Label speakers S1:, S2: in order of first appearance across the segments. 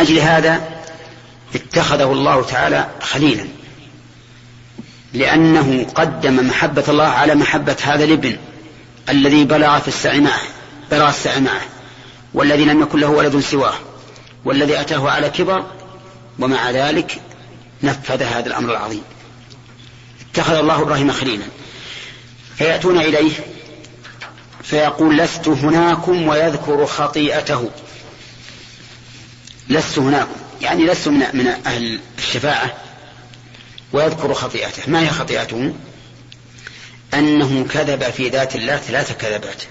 S1: أجل هذا اتخذه الله تعالى خليلا لأنه قدم محبة الله على محبة هذا الابن الذي بلغ في السعي معه بلغ السعي معه والذي لم يكن له ولد سواه والذي أتاه على كبر ومع ذلك نفذ هذا الأمر العظيم. اتخذ الله إبراهيم خليلا. فيأتون إليه فيقول لست هناكم ويذكر خطيئته. لست هناكم يعني لست من, من أهل الشفاعة ويذكر خطيئته. ما هي خطيئته؟ أنه كذب في ذات الله ثلاث كذبات.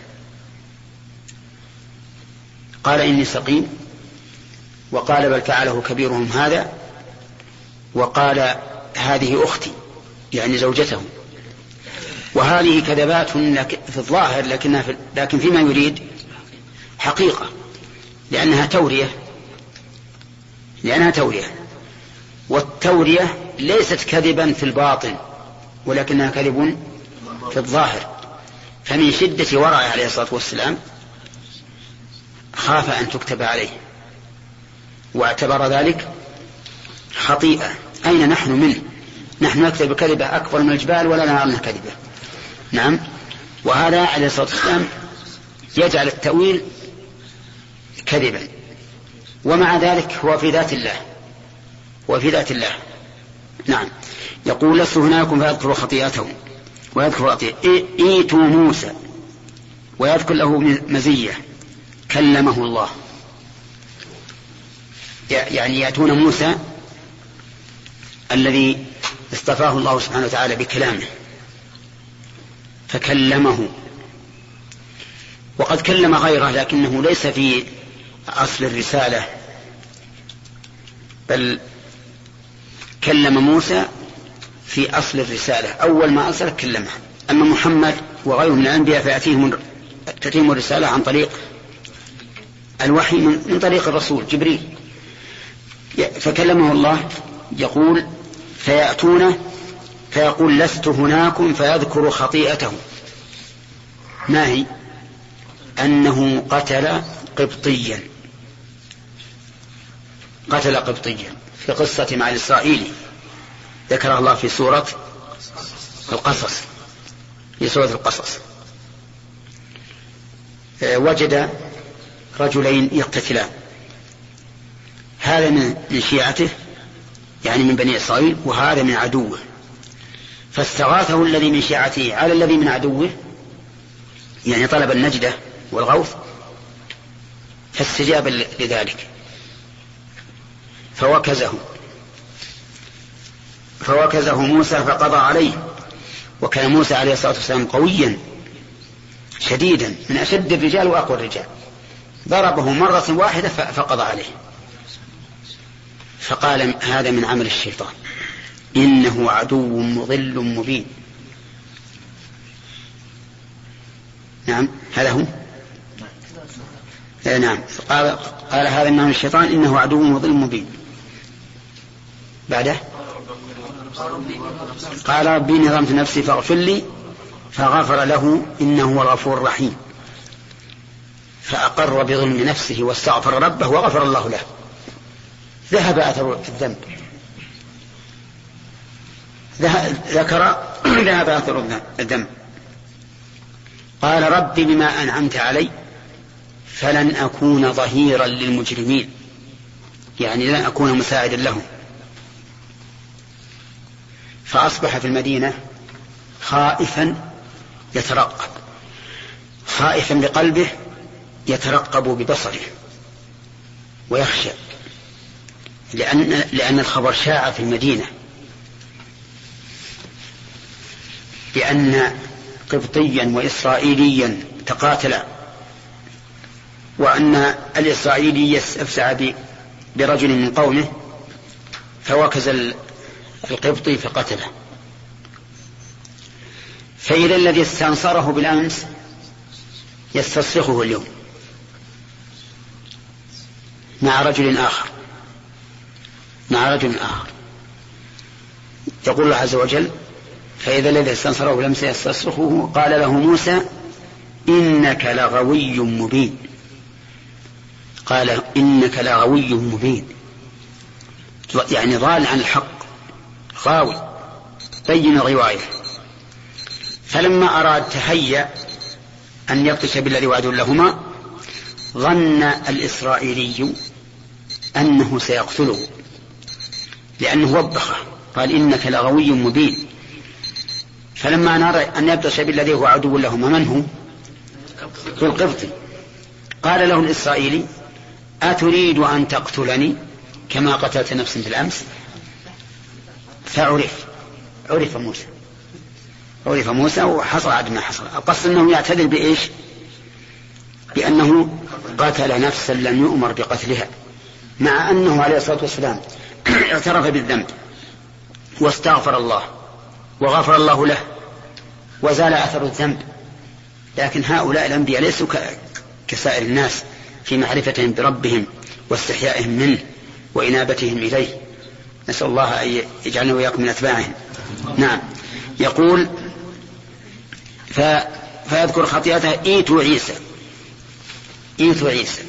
S1: قال إني سقيم وقال بل فعله كبيرهم هذا وقال هذه أختي يعني زوجته. وهذه كذبات في الظاهر لكنها في لكن فيما يريد حقيقة لأنها تورية لأنها تورية. والتورية ليست كذبا في الباطن ولكنها كذب في الظاهر. فمن شدة ورعه عليه الصلاة والسلام خاف أن تكتب عليه واعتبر ذلك خطيئة. أين نحن منه؟ نحن نكتب كذبة أكبر من الجبال ولا نرى كذبة. نعم. وهذا عليه الصلاة والسلام يجعل التأويل كذبا. ومع ذلك هو في ذات الله. وفي ذات الله. نعم. يقول لست هناكم فيذكر خطيئته. ويذكر إيتوا موسى. ويذكر له مزية كلمه الله. يعني يأتون موسى الذي اصطفاه الله سبحانه وتعالى بكلامه. فكلمه. وقد كلم غيره لكنه ليس في أصل الرسالة. بل كلم موسى في أصل الرسالة. أول ما أرسل كلمه. أما محمد وغيره من الأنبياء فيأتيهم تأتيهم الرسالة عن طريق الوحي من طريق الرسول جبريل. فكلمه الله يقول فيأتونه فيقول لست هناكم فيذكر خطيئته. ما هي؟ أنه قتل قبطيا. قتل قبطيا في قصة مع الإسرائيلي ذكرها الله في سورة القصص. في سورة القصص. آه، وجد رجلين يقتتلان. هذا من شيعته يعني من بني إسرائيل وهذا من عدوه. فاستغاثه الذي من شيعته على الذي من عدوه يعني طلب النجدة والغوث فاستجاب لذلك. فوكزه فوكزه موسى فقضى عليه وكان موسى عليه الصلاة والسلام قويا شديدا من أشد الرجال وأقوى الرجال. ضربه مرة واحدة فقضى عليه. فقال هذا من عمل الشيطان. إنه عدو مضل مبين. نعم هذا هو؟ آه نعم. قال, قال هذا من الشيطان إنه عدو مضل مبين. بعده؟ قال ربي نظمت نفسي فاغفر لي فغفر له إنه هو الغفور الرحيم. فأقر بظلم نفسه واستغفر ربه وغفر الله له. ذهب أثر الذنب. ذكر ذهب أثر الذنب. قال رب بما أنعمت علي فلن أكون ظهيرا للمجرمين. يعني لن أكون مساعدا لهم. فأصبح في المدينة خائفا يترقب. خائفا بقلبه يترقب ببصره ويخشى. لأن لأن الخبر شاع في المدينة. بأن قبطيا وإسرائيليا تقاتلا. وأن الإسرائيلي يستفزع برجل من قومه. فوكز القبطي فقتله فإذا الذي استنصره بالأمس يستصرخه اليوم مع رجل آخر مع رجل آخر. يقول الله عز وجل فإذا الذي استنصره لم يستصرخه قال له موسى إنك لغوي مبين. قال إنك لغوي مبين. يعني ضال عن الحق. غاوي بين الغواية فلما أراد تهيأ أن يبطش بالذي وعد لهما ظن الإسرائيلي أنه سيقتله لأنه وبخه. قال إنك لغوي مبين. فلما نرى أن يبطش بالذي هو عدو لهما من هو؟ ذو القبطي قال له الإسرائيلي أتريد أن تقتلني كما قتلت نفسا بالأمس فعرف. عرف موسى. عرف موسى وحصل عد ما حصل. القصد أنه يعتذر بإيش؟ بأنه قتل نفسا لم يؤمر بقتلها مع أنه عليه الصلاة والسلام اعترف بالذنب واستغفر الله وغفر الله له وزال أثر الذنب. لكن هؤلاء الأنبياء ليسوا كسائر الناس في معرفتهم بربهم واستحيائهم منه وإنابتهم إليه. نسأل الله أن يجعلنا وإياكم من أتباعهم. نعم. يقول ف... فيذكر خطيئته ايتوا عيسى ايتوا عيسى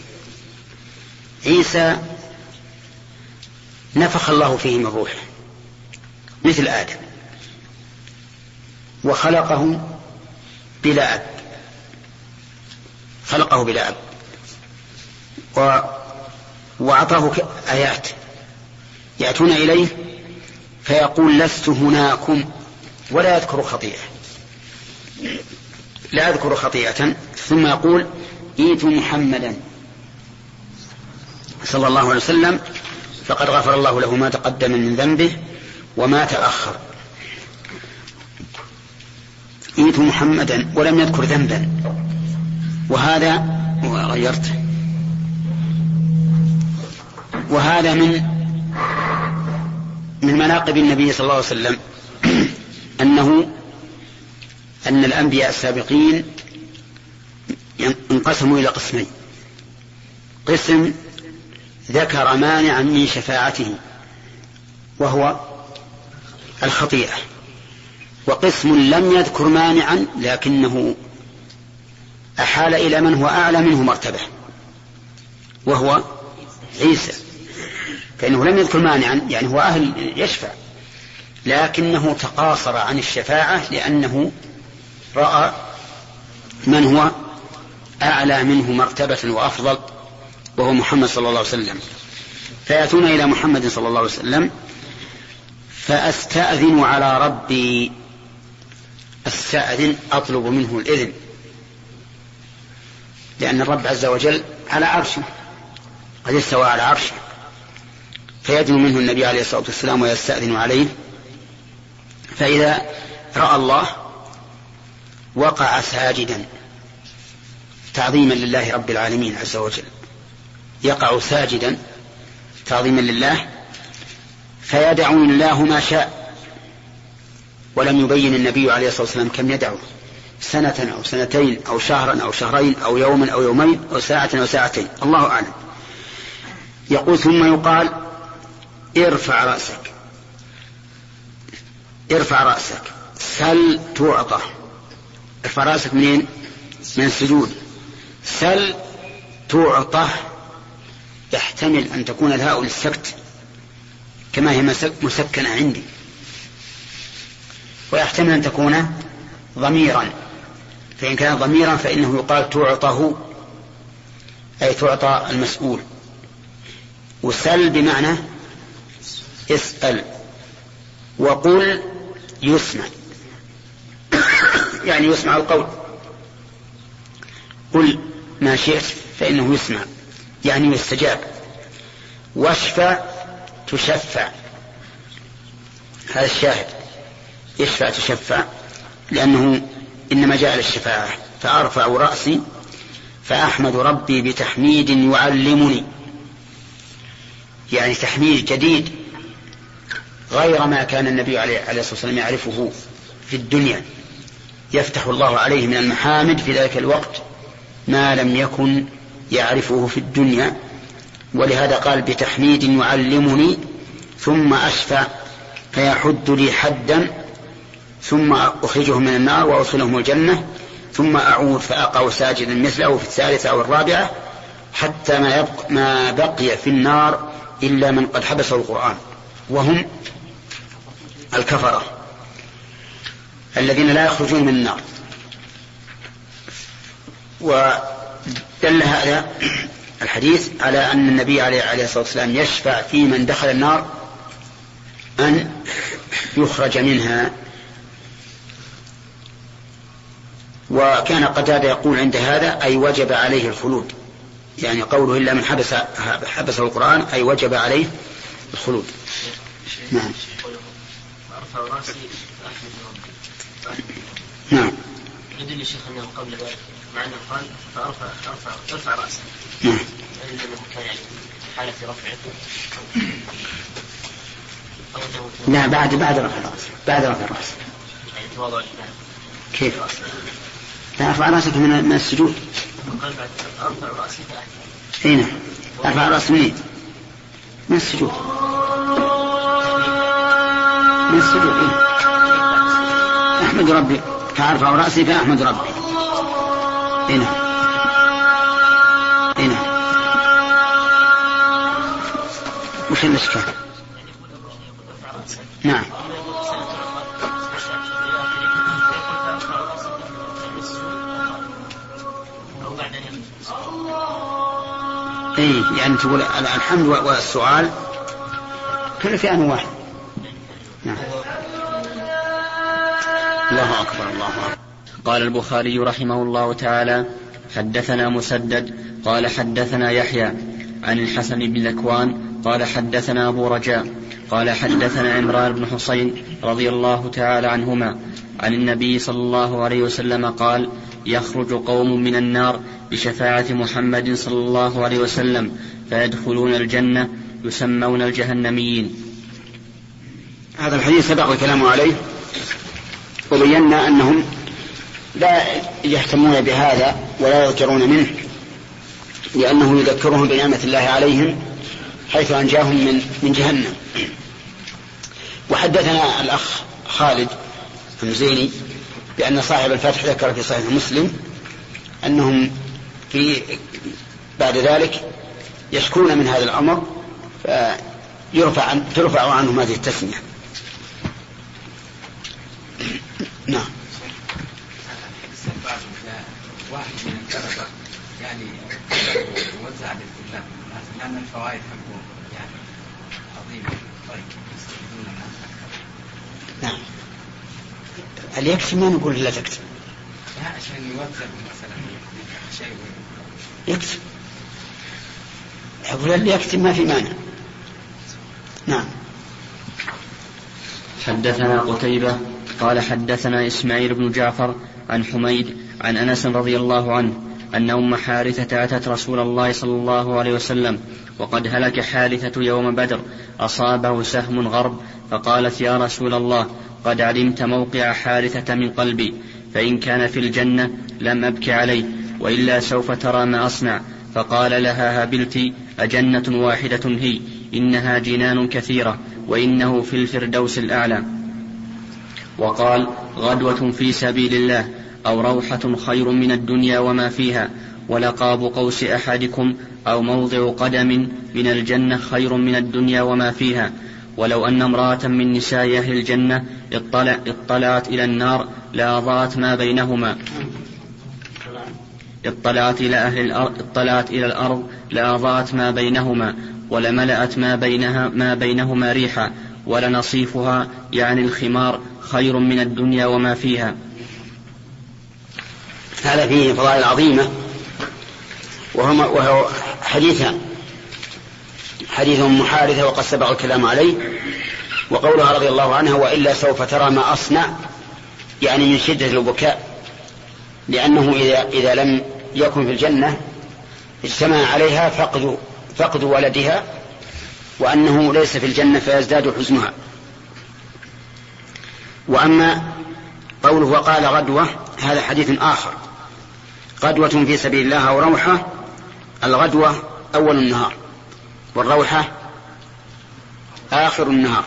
S1: عيسى نفخ الله فيه من روحه مثل آدم. وخلقه بلا أب. خلقه بلا أب. و وأعطاه آيات. يأتون إليه فيقول لست هناكم ولا يذكر خطيئة. لا يذكر خطيئة. ثم يقول ائتوا محمدا صلى الله عليه وسلم فقد غفر الله له ما تقدم من ذنبه وما تأخر. ائتوا محمدا ولم يذكر ذنبا. وهذا غيرته وهذا من من مناقب النبي صلى الله عليه وسلم أنه أن الأنبياء السابقين انقسموا إلى قسمين. قسم ذكر مانعا من شفاعته وهو الخطيئة. وقسم لم يذكر مانعا لكنه أحال إلى من هو أعلى منه مرتبة وهو عيسى. فإنه لم يذكر مانعا يعني هو أهل يشفع. لكنه تقاصر عن الشفاعة لأنه رأى من هو أعلى منه مرتبة وأفضل وهو محمد صلى الله عليه وسلم. فيأتون إلى محمد صلى الله عليه وسلم فأستأذن على ربي. أستأذن أطلب منه الإذن. لأن الرب عز وجل على عرشه قد استوى على عرشه. فيدنو منه النبي عليه الصلاة والسلام ويستأذن عليه. فإذا رأى الله وقع ساجدا تعظيما لله رب العالمين عز وجل. يقع ساجدا تعظيما لله فيدعو الله ما شاء ولم يبين النبي عليه الصلاة والسلام كم يدعو. سنة أو سنتين أو شهرا أو شهرين أو يوما أو يومين أو ساعة أو ساعتين. الله أعلم. يقول ثم يقال ارفع رأسك. ارفع رأسك. سل تعطى ارفع رأسك منين؟ من السجود. سل تعطى يحتمل أن تكون الهاء للسكت كما هي مسكنة عندي. ويحتمل أن تكون ضميرا. فإن كان ضميرا فإنه يقال تعطه أي تعطى المسؤول. وسل بمعنى اسأل وقل يسمع. يعني يسمع القول. قل ما شئت فإنه يسمع. يعني يستجاب. واشفع تشفع. هذا الشاهد. يشفع تشفع. لأنه إنما جاء للشفاعة فأرفع رأسي فأحمد ربي بتحميد يعلمني. يعني تحميد جديد غير ما كان النبي عليه الصلاة والسلام يعرفه في الدنيا. يفتح الله عليه من المحامد في ذلك الوقت ما لم يكن يعرفه في الدنيا. ولهذا قال بتحميد يعلمني ثم أشفع فيحد لي حدا ثم أخرجه من النار وأوصلهم الجنة ثم أعود فأقع ساجدا مثله في الثالثة أو الرابعة حتى ما, يبق ما بقي في النار إلا من قد حبسه القرآن. وهم الكفرة الذين لا يخرجون من النار. ودل هذا الحديث على أن النبي عليه الصلاة والسلام يشفع في من دخل النار أن يخرج منها. وكان قتادة يقول عند هذا أي وجب عليه الخلود. يعني قوله إلا من حبس حبسه القرآن أي وجب عليه الخلود. نعم. نعم. يدل الشيخ انه قبل ذلك مع أنه قال فأرفع أرفع أرفع راسه نعم. يدل انه كان يعني حالة رفعه لا بعد بعد رفع الرأس بعد رفع الرأس. يعني كيف؟ لا أرفع رأسك من من السجود. أرفع راسي اي نعم. أرفع راسي منين؟ من السجود. من السجود. إيه؟ أحمد ربي فارفع رأسي فاحمد ربي. اي نعم. اي نعم. وش الاشكال؟ نعم. اي يعني تقول الحمد والسؤال كل في ان واحد نعم. الله أكبر الله أكبر.
S2: قال البخاري رحمه الله تعالى حدثنا مسدد قال حدثنا يحيى عن الحسن بن ذكوان قال حدثنا أبو رجاء قال حدثنا عمران بن حسين رضي الله تعالى عنهما عن النبي صلى الله عليه وسلم قال يخرج قوم من النار بشفاعة محمد صلى الله عليه وسلم فيدخلون الجنة يسمون الجهنميين.
S1: هذا الحديث سبق الكلام عليه وبينا أنهم لا يهتمون بهذا ولا يضجرون منه لأنه يذكرهم بنعمة الله عليهم حيث أنجاهم من من جهنم. وحدثنا الأخ خالد المزيني بأن صاحب الفتح ذكر في صحيح مسلم أنهم في بعد ذلك يشكون من هذا الأمر فيرفع عن ترفع عنهم هذه التسمية. نعم. واحد من الطلبة. يعني يوزع للطلاب. لأن الفوائد حقه يعني عظيمة. طيب يستفيدون نعم. هل يكفي ما نقول لا تكتب لا عشان يوزع مثلا شيء. يكتب يقول اللي يكتب ما في مانع. نعم.
S2: حدثنا قتيبة. قال حدثنا إسماعيل بن جعفر عن حميد عن أنس رضي الله عنه أن أم حارثة أتت رسول الله صلى الله عليه وسلم وقد هلك حارثة يوم بدر أصابه سهم غرب فقالت يا رسول الله قد علمت موقع حارثة من قلبي فإن كان في الجنة لم أبك عليه وإلا سوف ترى ما أصنع فقال لها هبلت أجنة واحدة هي إنها جنان كثيرة وإنه في الفردوس الأعلى. وقال غدوة في سبيل الله أو روحة خير من الدنيا وما فيها ولقاب قوس أحدكم أو موضع قدم من الجنة خير من الدنيا وما فيها ولو أن امرأة من نساء أهل الجنة اطلع اطلعت إلى النار لأضاءت ما بينهما. اطلعت إلى أهل الأرض اطلعت إلى الأرض لأضاءت ما بينهما ولملأت ما بينها ما بينهما ريحا ولنصيفها يعني الخمار خير من الدنيا وما فيها.
S1: هذا فيه فضائل عظيمة وهو, وهو حديثان. حديث أم حارثة وقد سبق الكلام عليه وقولها رضي الله عنها وإلا سوف ترى ما أصنع يعني من شدة البكاء لأنه إذا, إذا لم يكن في الجنة اجتمع عليها فقد فقد ولدها وأنه ليس في الجنة فيزداد حزنها. وأما قوله وقال غدوة هذا حديث آخر. غدوة في سبيل الله أو روحة الغدوة أول النهار والروحة آخر النهار.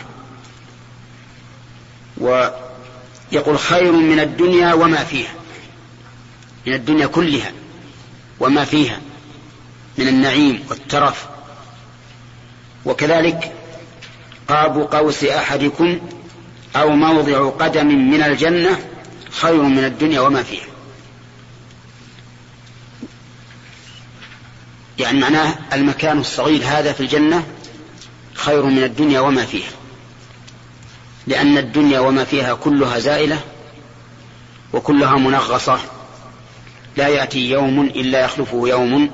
S1: ويقول خير من الدنيا وما فيها من الدنيا كلها وما فيها من النعيم والترف. وكذلك قاب قوس أحدكم أو موضع قدم من الجنة خير من الدنيا وما فيها. يعني معناه المكان الصغير هذا في الجنة خير من الدنيا وما فيها. لأن الدنيا وما فيها كلها زائلة وكلها منغصة. لا يأتي يوم إلا يخلفه يوم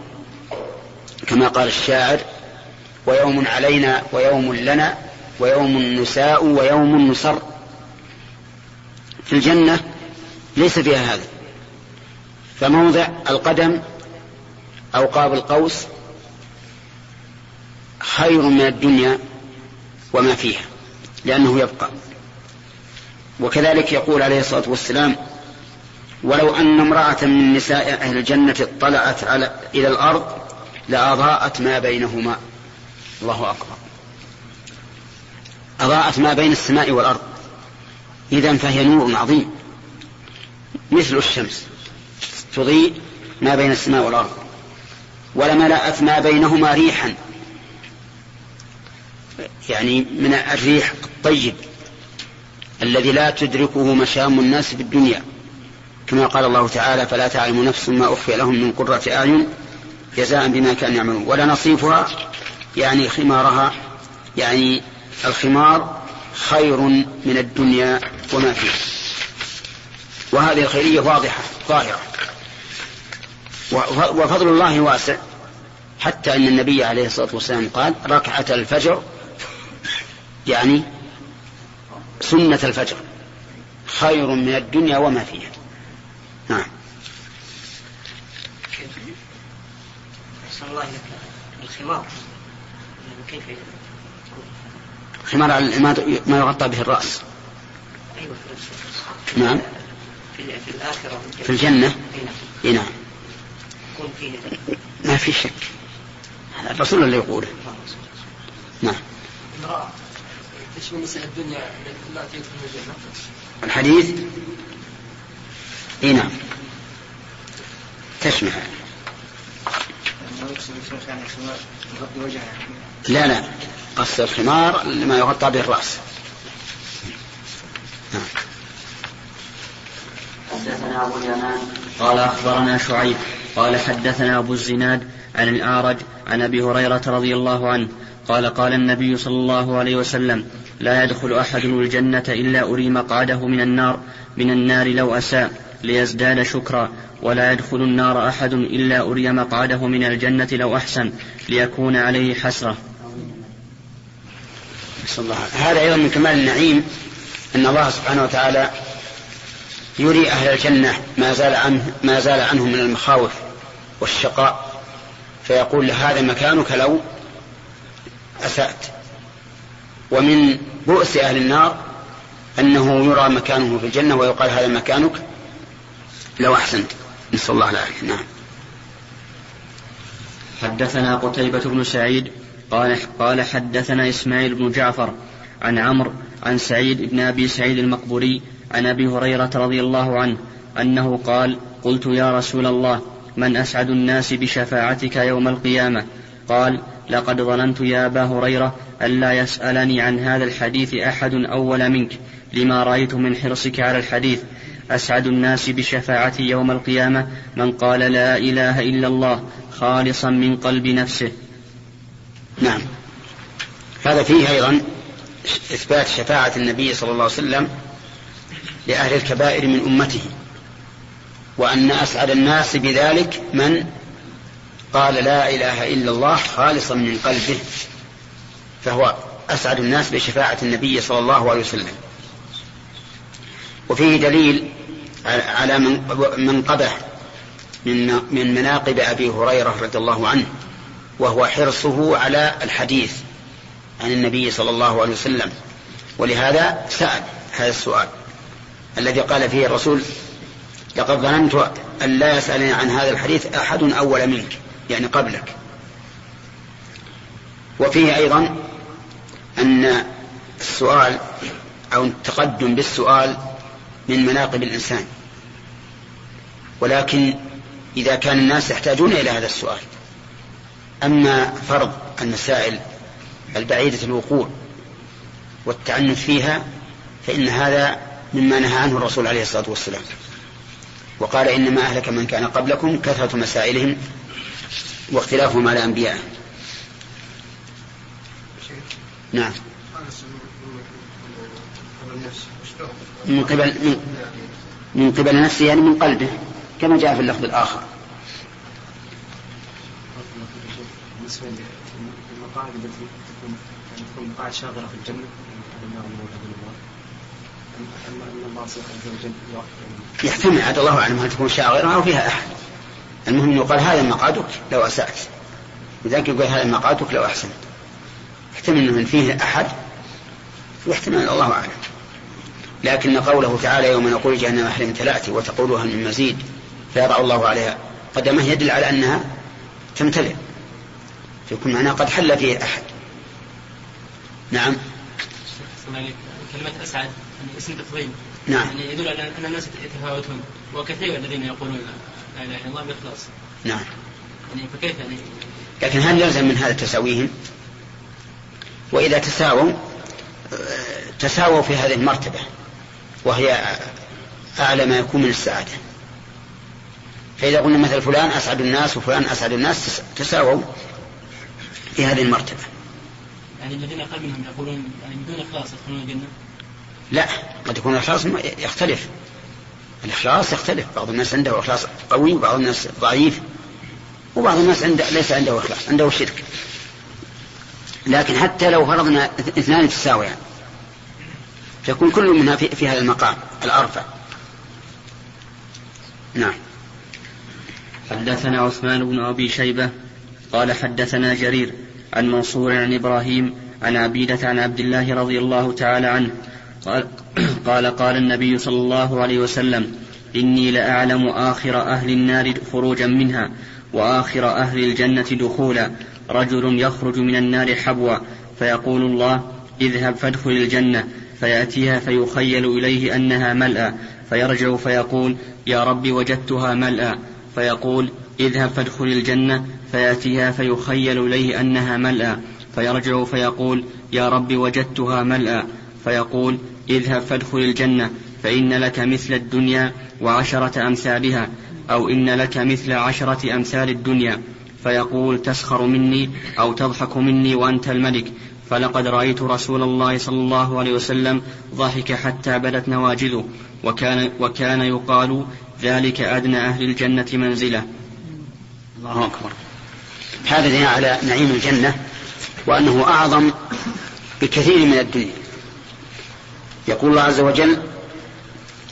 S1: كما قال الشاعر ويوم علينا ويوم لنا ويوم نساء ويوم نصر في الجنة ليس فيها هذا. فموضع القدم أو قاب القوس خير من الدنيا وما فيها لأنه يبقى. وكذلك يقول عليه الصلاة والسلام ولو أن امرأة من نساء أهل الجنة اطلعت على إلى الأرض لأضاءت ما بينهما. الله أكبر. أضاءت ما بين السماء والأرض. إذا فهي نور عظيم. مثل الشمس تضيء ما بين السماء والأرض ولملأت ما بينهما ريحا. يعني من الريح الطيب الذي لا تدركه مشام الناس في الدنيا. كما قال الله تعالى فلا تعلم نفس ما أخفي لهم من قرة أعين جزاء بما كانوا يعملون. ولا نصيفها يعني خمارها يعني الخمار خير من الدنيا وما فيها. وهذه الخيرية واضحة ظاهرة وفضل الله واسع. حتى أن النبي عليه الصلاة والسلام قال ركعة الفجر يعني سنة الفجر خير من الدنيا وما فيها. نعم. الله الخمار. كيف خمار ما يغطى به الرأس. أيوة نعم. في الآخرة. في الجنة؟ أي نعم. يكون فيه ما في شك. الرسول اللي يقوله نعم. امرأة تشمل نساء الدنيا التي يدخلن الجنة؟ الحديث؟ أي نعم. تشمل لا لا. قص الخمار لما يغطى به الرأس نعم.
S2: حدثنا أبو اليمان. قال أخبرنا شعيب. قال حدثنا أبو الزناد عن الأعرج عن أبي هريرة رضي الله عنه. قال قال النبي صلى الله عليه وسلم لا يدخل أحد الجنة إلا أري مقعده من النار من النار لو أساء ليزداد شكرا. ولا يدخل النار أحد إلا أري مقعده من الجنة لو أحسن ليكون عليه حسرة.
S1: الله. هذا أيضا من كمال النعيم أن الله سبحانه وتعالى يري أهل الجنة ما زال عنه ما زال عنهم من المخاوف والشقاء. فيقول هذا مكانك لو أسأت. ومن بؤس أهل النار أنه يرى مكانه في الجنة ويقال هذا مكانك لو أحسنت. نسأل الله العافية. نعم.
S2: حدثنا قتيبة بن سعيد قال قال حدثنا إسماعيل بن جعفر عن عمرو عن سعيد بن أبي سعيد المقبوري عن أبي هريرة رضي الله عنه أنه قال قلت يا رسول الله من أسعد الناس بشفاعتك يوم القيامة؟ قال لقد ظننت يا أبا هريرة ألا يسألني عن هذا الحديث أحد أول منك لما رأيت من حرصك على الحديث. أسعد الناس بشفاعتي يوم القيامة من قال لا إله إلا الله خالصا من قلب نفسه.
S1: نعم. هذا فيه أيضا إثبات شفاعة النبي صلى الله عليه وسلم لأهل الكبائر من أمته وأن أسعد الناس بذلك من قال لا إله إلا الله خالصا من قلبه فهو أسعد الناس بشفاعة النبي صلى الله عليه وسلم. وفيه دليل على من من مناقب أبي هريرة رضي الله عنه وهو حرصه على الحديث عن النبي صلى الله عليه وسلم. ولهذا سأل هذا السؤال الذي قال فيه الرسول لقد ظننت أن لا يسألني عن هذا الحديث أحد أول منك يعني قبلك. وفيه أيضا أن السؤال أو التقدم بالسؤال من مناقب الإنسان. ولكن إذا كان الناس يحتاجون إلى هذا السؤال أما فرض المسائل البعيدة الوقوع والتعنت فيها فإن هذا مما نهى عنه الرسول عليه الصلاة والسلام. وقال إنما أهلك من كان قبلكم كثرة مسائلهم واختلافهم على أنبيائهم. نعم. من قبل من, من قبل نفسه يعني من قلبه كما جاء في اللفظ الآخر. بالنسبة للمقاعد التي تكون تكون مقاعد شاغرة في الجنة يحتمل عاد الله أعلم هل تكون شاغرة أو فيها أحد. المهم يقال هذا مقعدك لو أسأت. لذلك يقول هذا مقعدك لو أحسنت. يحتمل أنه فيه أحد؟ يحتمل الله أعلم. لكن قوله تعالى يوم نقول جهنم أهل امتلأت وتقول هل من مزيد فيضع الله عليها قدمه يدل على أنها تمتلئ. فيكون معناه قد حل فيه أحد. نعم.
S3: كلمة أسعد يعني اسم تفضيل.
S1: نعم.
S3: يعني يدل على أن الناس يتفاوتون وكثير الذين يقولون لا إله إلا الله بإخلاص.
S1: نعم.
S3: يعني فكيف يعني؟
S1: لكن هل يلزم من هذا تساويهم؟ وإذا تساووا تساووا في هذه المرتبة وهي أعلى ما يكون من السعادة. فإذا قلنا مثل فلان أسعد الناس وفلان أسعد الناس تساووا. في هذه المرتبة.
S3: يعني الذين قال منهم يقولون يعني بدون إخلاص يدخلون الجنة؟
S1: لا قد يكون الإخلاص يختلف. الإخلاص يختلف. بعض الناس عنده إخلاص قوي وبعض الناس ضعيف. وبعض الناس عنده ليس عنده إخلاص عنده شرك. لكن حتى لو فرضنا اثنان تساويان فيكون كل منها في, في هذا المقام الأرفع. نعم.
S2: حدثنا عثمان بن أبي شيبة قال حدثنا جرير عن منصور عن إبراهيم عن عبيدة عن عبد الله رضي الله تعالى عنه. قال قال, قال النبي صلى الله عليه وسلم إني لأعلم آخر أهل النار خروجا منها وآخر أهل الجنة دخولا. رجل يخرج من النار حبوا فيقول الله اذهب فادخل الجنة. فيأتيها فيخيل إليه أنها ملأى فيرجع فيقول يا رب وجدتها ملأى فيقول اذهب فادخل الجنة. فيأتيها فيخيل إليه أنها ملأى فيرجع فيقول يا رب وجدتها ملأى فيقول اذهب فادخل الجنة فإن لك مثل الدنيا وعشرة أمثالها أو إن لك مثل عشرة أمثال الدنيا. فيقول تسخر مني أو تضحك مني وأنت الملك فلقد رأيت رسول الله صلى الله عليه وسلم ضحك حتى بدت نواجذه وكان, وكان يقال ذلك أدنى أهل الجنة منزلة.
S1: الله أكبر. هذا دليل على نعيم الجنة وأنه أعظم بكثير من الدنيا. يقول الله عز وجل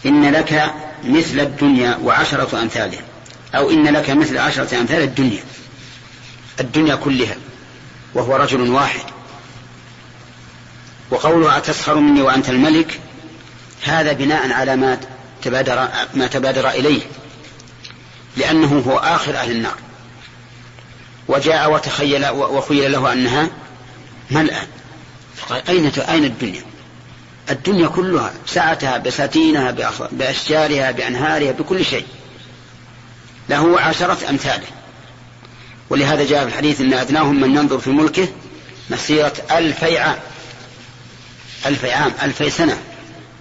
S1: إن لك مثل الدنيا وعشرة أمثالها أو إن لك مثل عشرة أمثال الدنيا الدنيا كلها وهو رجل واحد. وقوله أتسخر مني وأنت الملك؟ هذا بناء على ما تبادر ما تبادر إليه لأنه هو آخر أهل النار. وجاء وتخيل وخيل له أنها ملأى فقال أين أين الدنيا؟ الدنيا كلها سعتها بساتينها بأشجارها بأنهارها بكل شيء. له عشرة أمثاله ولهذا جاء في الحديث أن أدناهم من ينظر في ملكه مسيرة ألفي عام. ألفي عام ألفي سنة.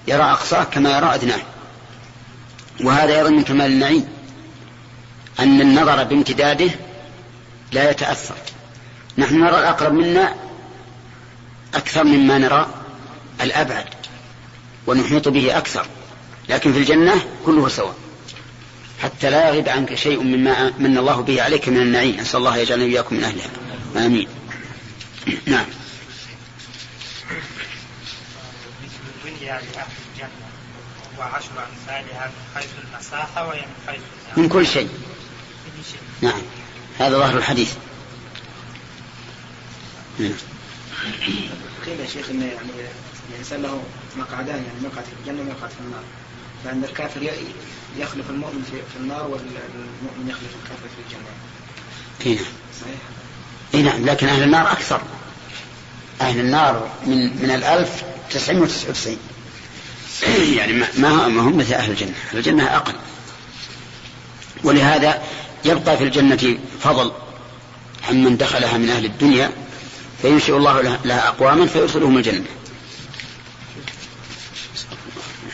S1: يرى أقصاه كما يرى أدناه. وهذا أيضا من كمال النعيم. أن النظر بامتداده لا يتأثر. نحن نرى الأقرب منا أكثر مما نرى الأبعد ونحيط به أكثر لكن في الجنة كله سواء. حتى لا يغيب عنك شيء مما من الله به عليك من النعيم. نسأل الله يجعلنا إياكم من أهلها. آمين. نعم. وعشر أمثالها من حيث المساحة ومن حيث من كل شيء. نعم. هذا ظاهر الحديث
S4: نعم. قيل يا شيخ انه يعني الإنسان له مقعدان يعني مقعد في الجنة ومقعد في النار فان الكافر يخلف المؤمن في النار والمؤمن يخلف الكافر في الجنة.
S1: إي نعم. صحيح. إي نعم لكن أهل النار أكثر. أهل النار من من الألف 999 يعني ما ما هم مثل أهل الجنة، أهل الجنة أقل. ولهذا يبقى في الجنة فضل عمن دخلها من أهل الدنيا فينشئ الله لها أقواما فيدخلهم الجنة.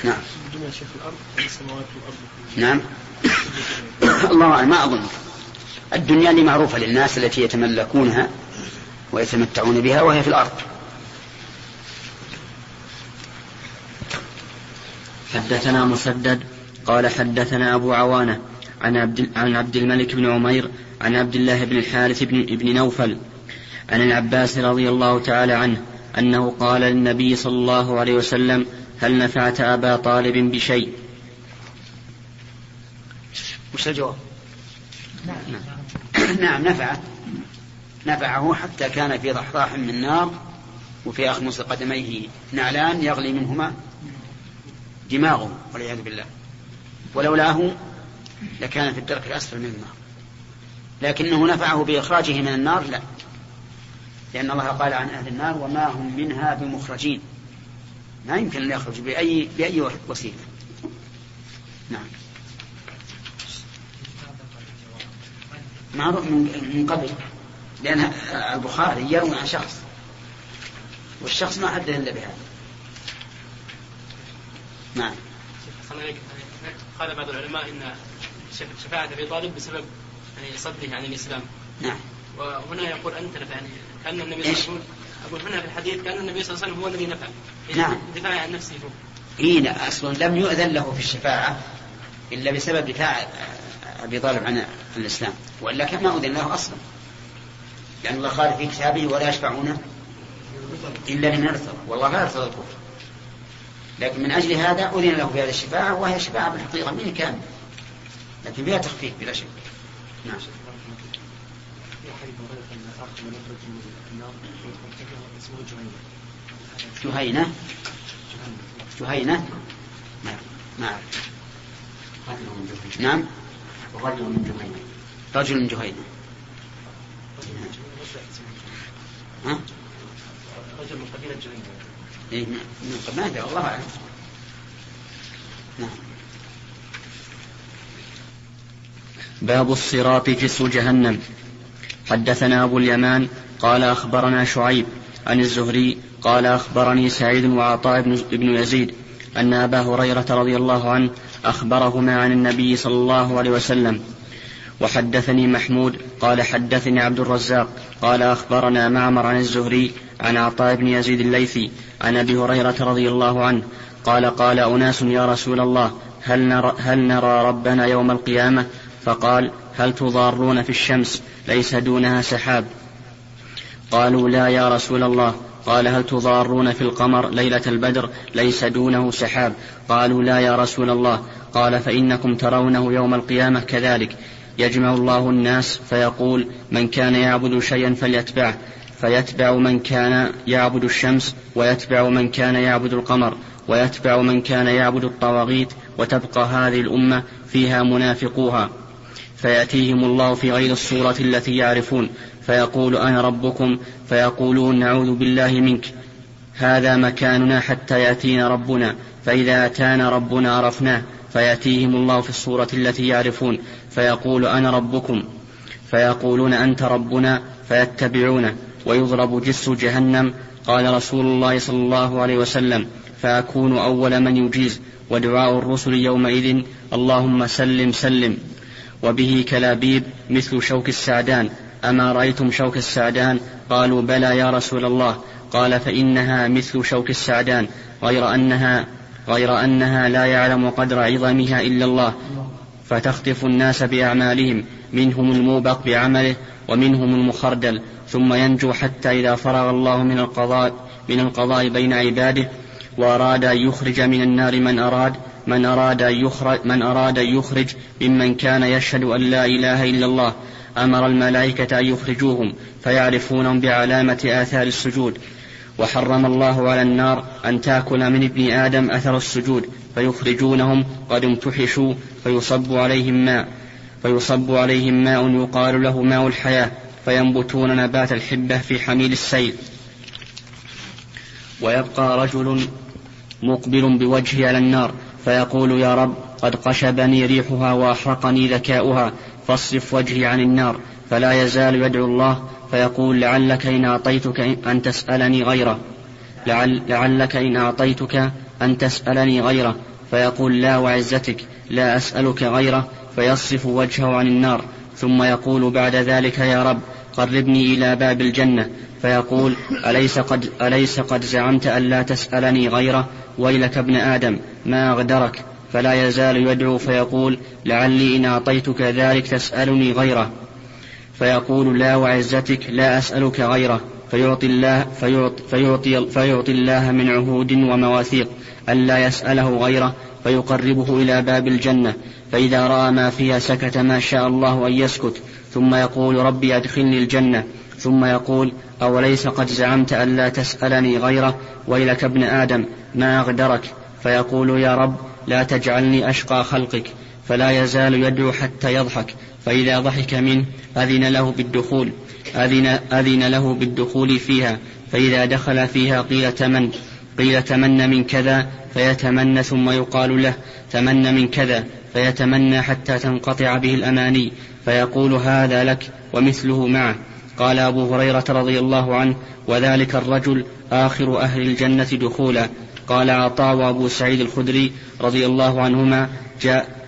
S1: نعم. نعم. الله أعلم. ما أظن. الدنيا اللي معروفة للناس التي يتملكونها ويتمتعون بها وهي في الأرض.
S2: حدثنا مسدد قال حدثنا أبو عوانة عن عبد, عن عبد الملك بن عمير عن عبد الله بن الحارث بن, نوفل عن العباس رضي الله تعالى عنه أنه قال للنبي صلى الله عليه وسلم هل نفعت أبا طالب بشيء؟
S1: وش الجواب؟ نعم. نعم نفعه نفعه حتى كان في ضحضاح من نار وفي أخمص قدميه نعلان يغلي منهما دماغه والعياذ بالله. ولولاه لكان في الدرك الأسفل من النار. لكنه نفعه بإخراجه من النار؟ لا. لأن الله قال عن أهل النار وما هم منها بمخرجين. ما يمكن أن يخرج بأي بأي وسيلة. نعم. معروف من قبل لأن البخاري يروي عن شخص والشخص ما حدث إلا بهذا. نعم.
S3: قال بعض العلماء إن شفاعة أبي طالب بسبب يعني صده عن الإسلام.
S1: نعم.
S3: وهنا يقول أنت نفع يعني كأن النبي صلى الله عليه وسلم أقول هنا في الحديث كأن النبي صلى الله عليه وسلم هو الذي نفع.
S1: نعم.
S3: دفاع عن نفسه هو.
S1: إي لا أصلا لم يؤذن له في الشفاعة إلا بسبب دفاع أبي طالب عن الإسلام وإلا كان ما أذن له أصلا. لأن الله قال في كتابه ولا يشفعون إلا لمن ارتضى والله لا يرتضى الكفر. لكن من أجل هذا أذن له بهذه الشفاعة وهي شفاعة بالحقيقة من كان لكن فيها تخفيف بلا شك. نعم. جهينة. جهينة. نعم. نعم. نعم. رجل من جهينة. رجل من جهينة. ها؟ رجل من قبيلة جهينة. إيه ما أدري والله أعلم. نعم.
S2: باب الصراط جسر جهنم. حدثنا أبو اليمان قال أخبرنا شعيب عن الزهري قال أخبرني سعيد وعطاء بن يزيد أن أبا هريرة رضي الله عنه أخبرهما عن النبي صلى الله عليه وسلم. وحدثني محمود قال حدثني عبد الرزاق قال أخبرنا معمر عن الزهري عن عطاء بن يزيد الليثي عن أبي هريرة رضي الله عنه قال قال أناس يا رسول الله هل نرى, هل نرى ربنا يوم القيامة؟ فقال هل تضارون في الشمس؟ ليس دونها سحاب. قالوا لا يا رسول الله. قال هل تضارون في القمر ليلة البدر؟ ليس دونه سحاب. قالوا لا يا رسول الله. قال فإنكم ترونه يوم القيامة كذلك. يجمع الله الناس فيقول من كان يعبد شيئا فليتبعه. فيتبع من كان يعبد الشمس ويتبع من كان يعبد القمر ويتبع من كان يعبد الطواغيت. وتبقى هذه الأمة فيها منافقوها. فيأتيهم الله في غير الصورة التي يعرفون فيقول أنا ربكم فيقولون نعوذ بالله منك. هذا مكاننا حتى يأتينا ربنا فإذا أتانا ربنا عرفناه فيأتيهم الله في الصورة التي يعرفون. فيقول أنا ربكم فيقولون أنت ربنا فيتبعونه ويضرب جس جهنم قال رسول الله صلى الله عليه وسلم فأكون أول من يجيز. ودعاء الرسل يومئذ اللهم سلم سلم. وبه كلابيب مثل شوك السعدان. أما رأيتم شوك السعدان؟ قالوا بلى يا رسول الله. قال فإنها مثل شوك السعدان. غير أنها غير أنها لا يعلم قدر عظمها إلا الله. فتخطف الناس بأعمالهم. منهم الموبق بعمله ومنهم المخردل. ثم ينجو حتى إذا فرغ الله من القضاء من القضاء بين عباده وأراد أن يخرج من النار من أراد. من أراد أن يخرج من أراد أن يخرج ممن كان يشهد أن لا إله إلا الله أمر الملائكة أن يخرجوهم فيعرفونهم بعلامة آثار السجود. وحرم الله على النار أن تأكل من ابن آدم أثر السجود فيخرجونهم قد امتحشوا فيصب عليهم ماء فيصب عليهم ماء يقال له ماء الحياة فينبتون نبات الحبة في حميل السيل. ويبقى رجل مقبل بوجهه على النار فيقول يا رب قد قشبني ريحها وأحرقني ذكاؤها فاصرف وجهي عن النار فلا يزال يدعو الله فيقول لعلك إن أعطيتك أن تسألني غيره لعل لعلك إن أعطيتك أن تسألني غيره فيقول لا وعزتك لا أسألك غيره فيصرف وجهه عن النار ثم يقول بعد ذلك يا رب قربني إلى باب الجنة فيقول أليس قد, أليس قد زعمت أن لا تسألني غيره؟ ويلك ابن آدم ما أغدرك؟ فلا يزال يدعو فيقول لعلي إن أعطيتك ذلك تسألني غيره. فيقول لا وعزتك لا أسألك غيره. فيعطي الله فيعطي, فيعطي, فيعطي الله من عهود ومواثيق ألا يسأله غيره فيقربه إلى باب الجنة. فإذا رأى ما فيها سكت ما شاء الله أن يسكت. ثم يقول ربي أدخلني الجنة. ثم يقول أوليس قد زعمت أن لا تسألني غيره ويلك ابن آدم ما أغدرك؟ فيقول يا رب لا تجعلني أشقى خلقك فلا يزال يدعو حتى يضحك فإذا ضحك منه أذن له بالدخول أذن, أذن له بالدخول فيها فإذا دخل فيها قيل تمن قيل تمن من كذا فيتمنى ثم يقال له تمن من كذا فيتمنى حتى تنقطع به الأماني فيقول هذا لك ومثله معه. قال أبو هريرة رضي الله عنه وذلك الرجل آخر أهل الجنة دخولا. قال عطاء وأبو سعيد الخدري رضي الله عنهما جاء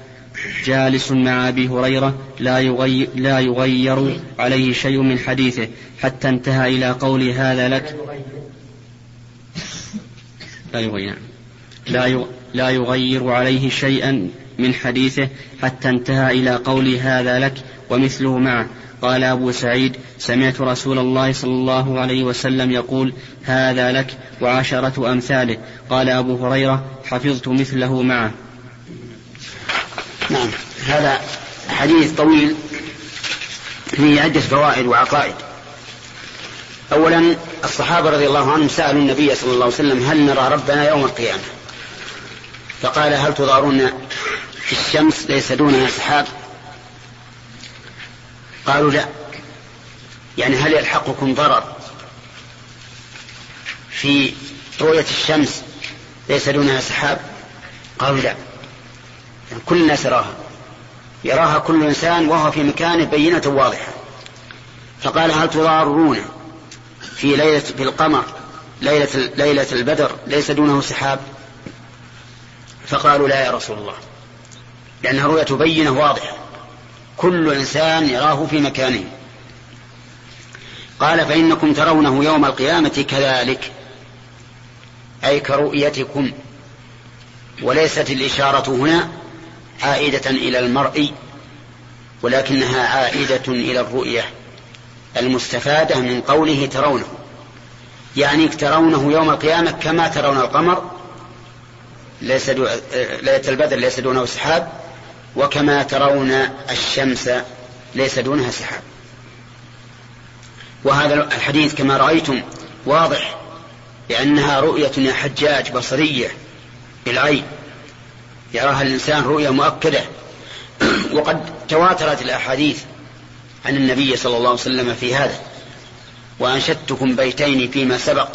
S2: جالس مع أبي هريرة لا يغير, لا يغير عليه شيء من حديثه حتى انتهى إلى قول هذا لك. لا يغير. لا لا يغير عليه شيئا من حديثه حتى انتهى إلى قول هذا لك ومثله معه. قال أبو سعيد سمعت رسول الله صلى الله عليه وسلم يقول هذا لك وعشرة أمثاله. قال أبو هريرة حفظت مثله معه.
S1: نعم هذا حديث طويل فيه عدة فوائد وعقائد. أولا الصحابة رضي الله عنهم سألوا النبي صلى الله عليه وسلم هل نرى ربنا يوم القيامة؟ فقال هل تضارون في الشمس ليس دونها سحاب قالوا لا. يعني هل يلحقكم ضرر في رؤية الشمس ليس دونها سحاب؟ قالوا لا. يعني كل الناس يراها. يراها كل إنسان وهو في مكانه بينة واضحة. فقال هل تضارون في ليلة في القمر ليلة ليلة البدر ليس دونه سحاب؟ فقالوا لا يا رسول الله. لأنها رؤية بينة واضحة. كل إنسان يراه في مكانه قال فإنكم ترونه يوم القيامة كذلك أي كرؤيتكم وليست الإشارة هنا عائدة إلى المرء ولكنها عائدة إلى الرؤية المستفادة من قوله ترونه يعني ترونه يوم القيامة كما ترون القمر ليس. ليلة البدر ليس دونه سحاب وكما ترون الشمس ليس دونها سحاب. وهذا الحديث كما رأيتم واضح لأنها رؤية يا حجاج بصرية بالعين. يراها الإنسان رؤية مؤكدة. وقد تواترت الأحاديث عن النبي صلى الله عليه وسلم في هذا. وأنشدتكم بيتين فيما سبق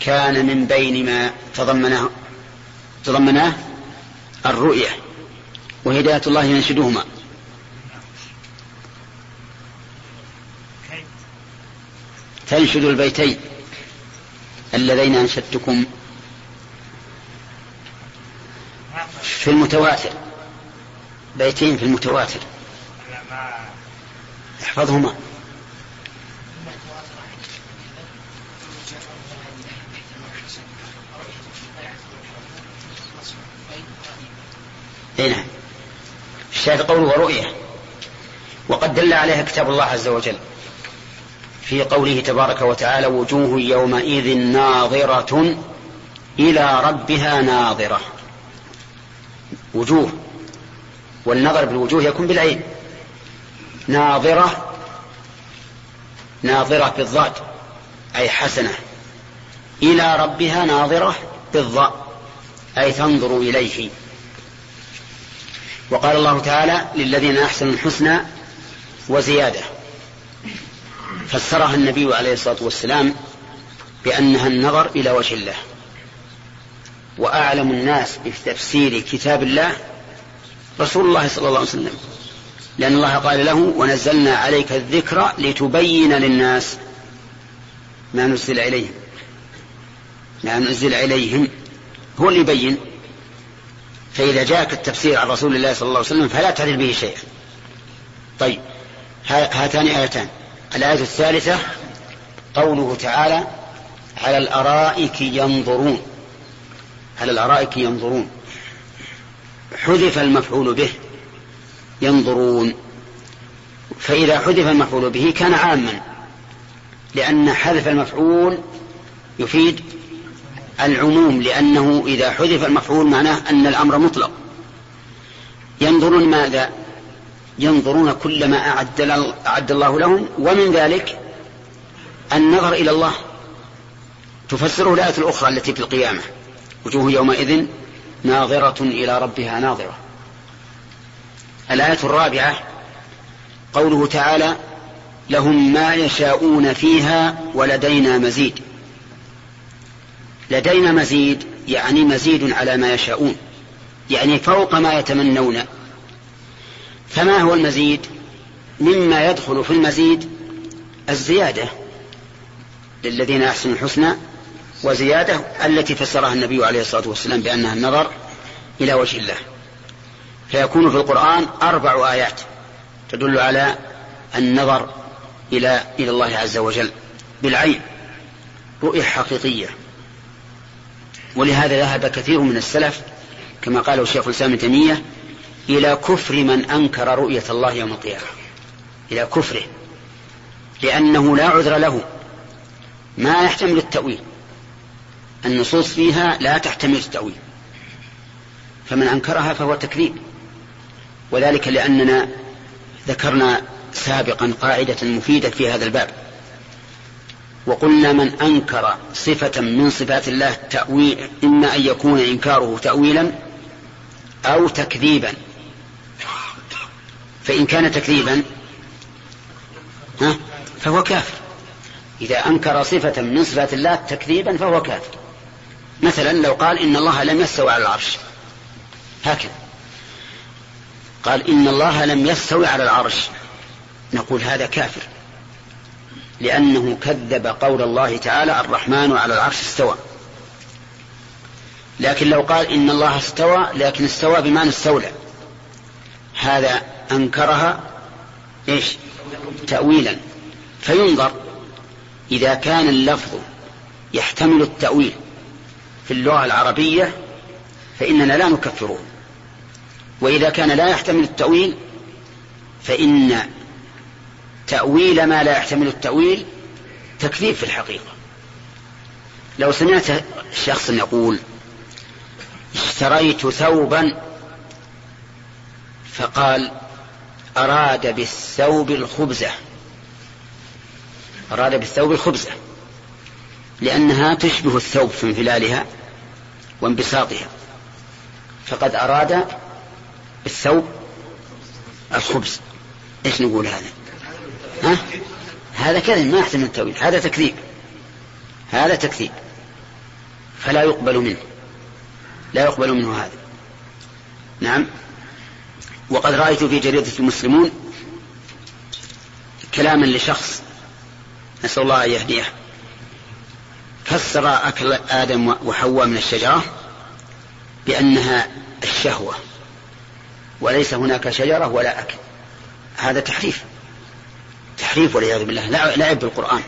S1: كان من بين ما تضمناه تضمناه الرؤية. وهداية الله ينشدهما. تنشد البيتين اللذين أنشدتكم في المتواتر. بيتين في المتواتر. احفظهما. اي نعم. الشاهد قوله ورؤية. وقد دل عليها كتاب الله عز وجل. في قوله تبارك وتعالى وجوه يومئذ ناظرة إلى ربها ناظرة. وجوه. والنظر بالوجوه يكون بالعين. ناظرة. ناظرة بالضاد. أي حسنة. إلى ربها ناظرة بالضاء. أي تنظر إليه. وقال الله تعالى للذين أحسنوا الحسنى وزيادة. فسرها النبي عليه الصلاة والسلام بأنها النظر إلى وجه الله. وأعلم الناس بتفسير كتاب الله رسول الله صلى الله عليه وسلم. لأن الله قال له ونزلنا عليك الذكر لتبين للناس ما نزل إليهم. ما نزل إليهم هو اللي يبين. فإذا جاءك التفسير عن رسول الله صلى الله عليه وسلم فلا تعدل به شيئا. طيب هاتان آيتان. الآية الثالثة قوله تعالى على الأرائك ينظرون. على الأرائك ينظرون. حذف المفعول به ينظرون. فإذا حذف المفعول به كان عاما لأن حذف المفعول يفيد العموم لأنه إذا حذف المفعول معناه أن الأمر مطلق. ينظرون ماذا؟ ينظرون كل ما أعد, أعد الله لهم ومن ذلك النظر إلى الله. تفسره الآية الأخرى التي في القيامة. وجوه يومئذ ناظرة إلى ربها ناظرة. الآية الرابعة قوله تعالى لهم ما يشاءون فيها ولدينا مزيد. لدينا مزيد يعني مزيد على ما يشاءون يعني فوق ما يتمنون. فما هو المزيد؟ مما يدخل في المزيد الزيادة للذين أحسنوا الحسنى وزيادة التي فسرها النبي عليه الصلاة والسلام بأنها النظر إلى وجه الله. فيكون في القرآن أربع آيات تدل على النظر إلى إلى الله عز وجل بالعين رؤية حقيقية ولهذا ذهب كثير من السلف كما قاله الشيخ الإسلام ابن تيمية إلى كفر من أنكر رؤية الله يوم القيامة. إلى كفره. لأنه لا عذر له. ما يحتمل التأويل. النصوص فيها لا تحتمل التأويل. فمن أنكرها فهو تكذيب. وذلك لأننا ذكرنا سابقا قاعدة مفيدة في هذا الباب. وقلنا من أنكر صفة من صفات الله تأويل إما أن يكون إنكاره تأويلا أو تكذيبا. فإن كان تكذيبا ها فهو كافر. إذا أنكر صفة من صفات الله تكذيبا فهو كافر. مثلا لو قال إن الله لم يستوي على العرش. هكذا. قال إن الله لم يستوي على العرش. نقول هذا كافر. لأنه كذب قول الله تعالى الرحمن على العرش استوى. لكن لو قال إن الله استوى لكن استوى بمعنى استولى. هذا أنكرها إيش؟ تأويلا. فينظر إذا كان اللفظ يحتمل التأويل في اللغة العربية فإننا لا نكفره. وإذا كان لا يحتمل التأويل فإن تأويل ما لا يحتمل التأويل تكذيب في الحقيقة. لو سمعت شخص يقول اشتريت ثوبا فقال أراد بالثوب الخبزة. أراد بالثوب الخبزة. لأنها تشبه الثوب في انفلالها وانبساطها. فقد أراد بالثوب الخبز. إيش نقول هذا؟ ها؟ هذا كذب ما يحتمل التأويل. هذا تكذيب. هذا تكذيب. فلا يقبل منه. لا يقبل منه هذا. نعم. وقد رأيت في جريدة المسلمون كلاما لشخص نسأل الله أن يهديه. فسر أكل آدم وحواء من الشجرة بأنها الشهوة. وليس هناك شجرة ولا أكل. هذا تحريف. تحريف والعياذ بالله لعب بالقرآن.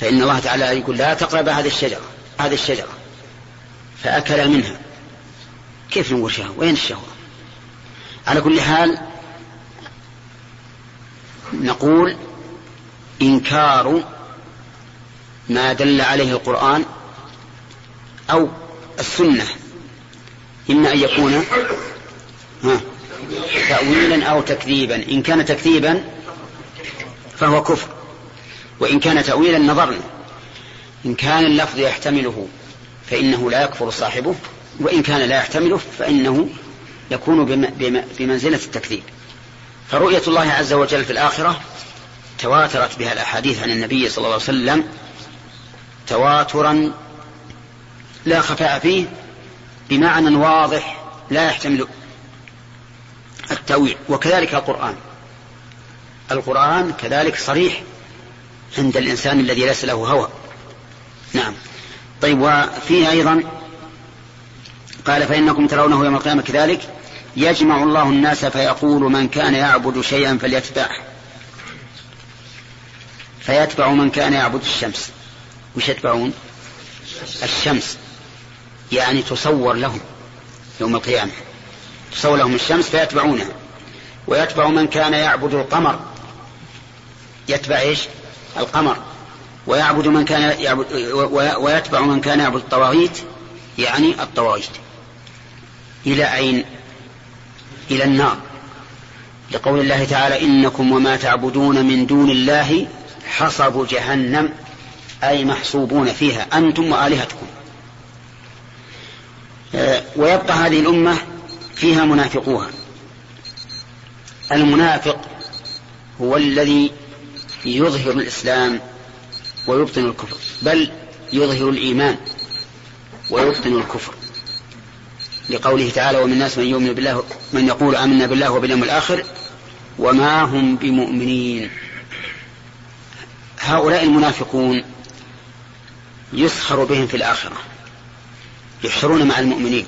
S1: فإن الله تعالى يقول لا تقرب هذه الشجرة هذه الشجرة. فأكل منها. كيف نقول شهوة؟ وين الشهوة؟ على كل حال نقول إنكار ما دل عليه القرآن أو السنة. إما أن يكون تأويلا أو تكذيبا. إن كان تكذيبا فهو كفر. وإن كان تأويلا نظرنا. إن كان اللفظ يحتمله فإنه لا يكفر صاحبه وإن كان لا يحتمله فإنه يكون بمنزلة التكذيب. فرؤية الله عز وجل في الآخرة تواترت بها الأحاديث عن النبي صلى الله عليه وسلم تواترا لا خفاء فيه بمعنى واضح لا يحتمل التأويل وكذلك القرآن. القرآن كذلك صريح عند الإنسان الذي ليس له هوى. نعم. طيب وفيه أيضا قال فإنكم ترونه يوم القيامة كذلك يجمع الله الناس فيقول من كان يعبد شيئا فليتبعه فيتبع من كان يعبد الشمس. وش يتبعون؟ الشمس. يعني تصور لهم يوم القيامة. تصور لهم الشمس فيتبعونها. ويتبع من كان يعبد القمر. يتبع إيش؟ القمر. ويعبد من كان يعبد ويتبع من كان يعبد الطواغيت يعني الطواغيت. إلى أين؟ إلى النار. لقول الله تعالى إنكم وما تعبدون من دون الله حصب جهنم أي محصوبون فيها أنتم وآلهتكم. آه، ويبقى هذه الأمة فيها منافقوها. المنافق هو الذي يظهر الإسلام ويبطن الكفر بل يظهر الإيمان ويبطن الكفر. لقوله تعالى ومن الناس من يؤمن بالله من يقول آمنا بالله وباليوم الآخر وما هم بمؤمنين. هؤلاء المنافقون يسخر بهم في الآخرة يحشرون مع المؤمنين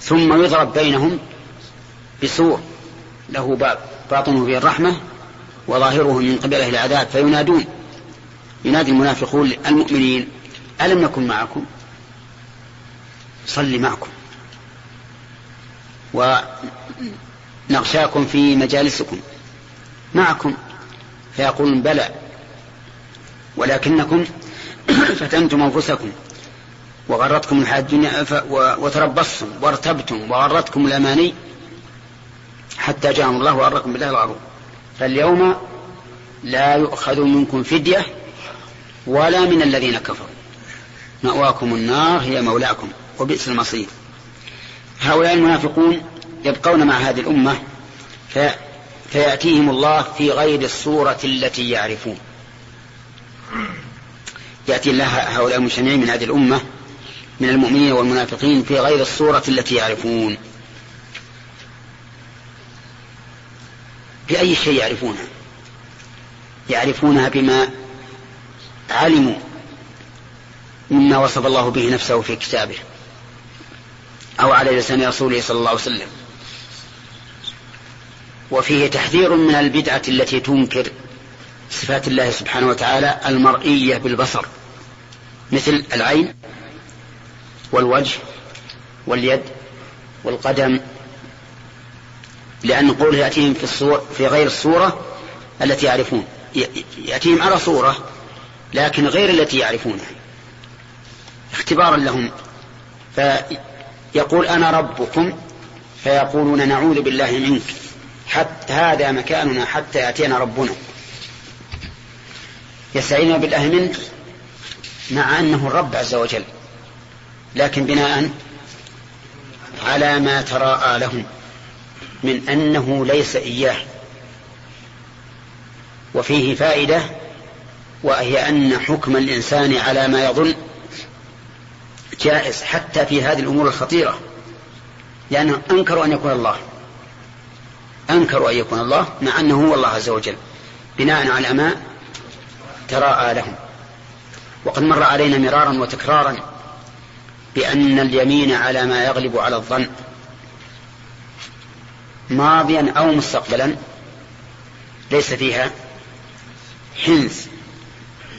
S1: ثم يضرب بينهم بسور له باطنه فيه الرحمة وظاهره من قبله العذاب فينادون. ينادي المنافقون المؤمنين ألم نكن معكم؟ صلي معكم. ونغشاكم في مجالسكم. معكم. فيقولون بلى. ولكنكم فتنتم أنفسكم. وغرتكم الحياة الدنيا وتربصتم وارتبتم وغرتكم الأماني. حتى جاءهم الله وغركم بالله الغرور فاليوم لا يؤخذ منكم فدية ولا من الذين كفروا. مأواكم النار هي مولاكم وبئس المصير. هؤلاء المنافقون يبقون مع هذه الأمة في فيأتيهم الله في غير الصورة التي يعرفون. يأتي الله هؤلاء المجتمعين من هذه الأمة من المؤمنين والمنافقين في غير الصورة التي يعرفون. بأي شيء يعرفونها؟ يعرفونها بما علموا مما وصف الله به نفسه في كتابه أو على لسان رسوله صلى الله عليه وسلم. وفيه تحذير من البدعة التي تنكر صفات الله سبحانه وتعالى المرئية بالبصر مثل العين والوجه واليد والقدم لأن قوله يأتيهم في, الصور في غير الصورة التي يعرفون. يأتيهم على صورة لكن غير التي يعرفونها. اختبارا لهم. فيقول أنا ربكم فيقولون نعوذ بالله منك. حتى هذا مكاننا حتى يأتينا ربنا. يستعينون بالله منه مع أنه الرب عز وجل. لكن بناء على ما تراءى لهم. من أنه ليس إياه. وفيه فائدة وهي أن حكم الإنسان على ما يظن جائز حتى في هذه الأمور الخطيرة. لأنهم أنكروا أن يكون الله. أنكروا أن يكون الله مع أنه هو الله عز وجل. بناء على ما تراءى لهم. وقد مر علينا مرارا وتكرارا بأن اليمين على ما يغلب على الظن. ماضيا أو مستقبلا ليس فيها حنث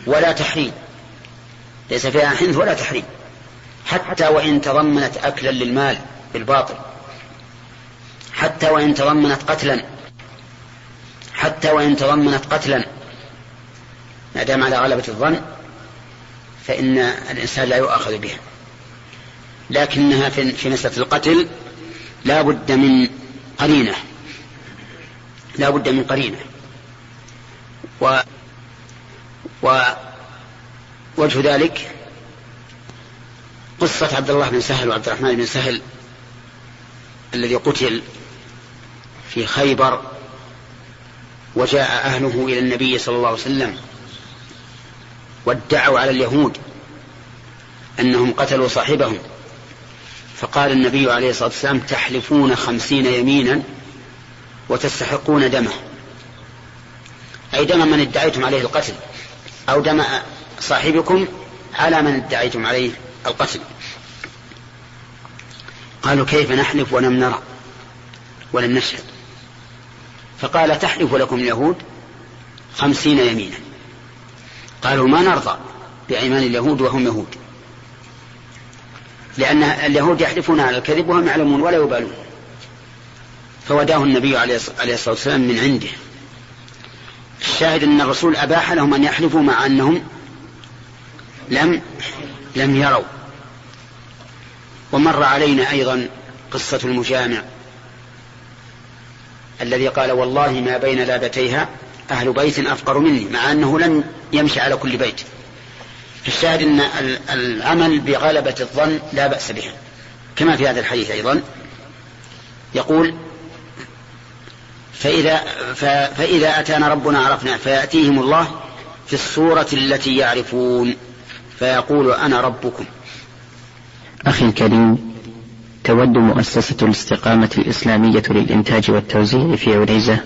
S1: ولا تحريم. ليس فيها حنث ولا تحريم. حتى وإن تضمنت أكلا للمال بالباطل. حتى وإن تضمنت قتلا. حتى وإن تضمنت قتلا. ما دام على غلبة الظن فإن الإنسان لا يؤاخذ بها. لكنها في مسألة القتل لا بد من قرينة. لا بد من قرينة. و ووجه ذلك قصة عبد الله بن سهل وعبد الرحمن بن سهل الذي قتل في خيبر وجاء أهله إلى النبي صلى الله عليه وسلم وادعوا على اليهود أنهم قتلوا صاحبهم. فقال النبي عليه الصلاة والسلام تحلفون خمسين يمينا وتستحقون دمه. أي دم من ادعيتم عليه القتل أو دم صاحبكم على من ادعيتم عليه القتل. قالوا كيف نحلف ولم نرى ولم نشهد. فقال تحلف لكم اليهود خمسين يمينا. قالوا ما نرضى بأيمان اليهود وهم يهود. لأن اليهود يحلفون على الكذب وهم يعلمون ولا يبالون. فوداه النبي عليه الصلاة والسلام من عنده. الشاهد أن الرسول أباح لهم أن يحلفوا مع أنهم لم لم يروا. ومر علينا أيضا قصة المجامع الذي قال والله ما بين لابتيها أهل بيت أفقر مني مع أنه لم يمشي على كل بيت. الشاهد أن العمل بغلبة الظن لا بأس به. كما في هذا الحديث أيضا. يقول فإذا, فإذا أتانا ربنا عرفنا فيأتيهم الله في الصورة التي يعرفون. فيقول أنا ربكم.
S2: أخي الكريم تود مؤسسة الاستقامة الإسلامية للإنتاج والتوزيع في عنيزة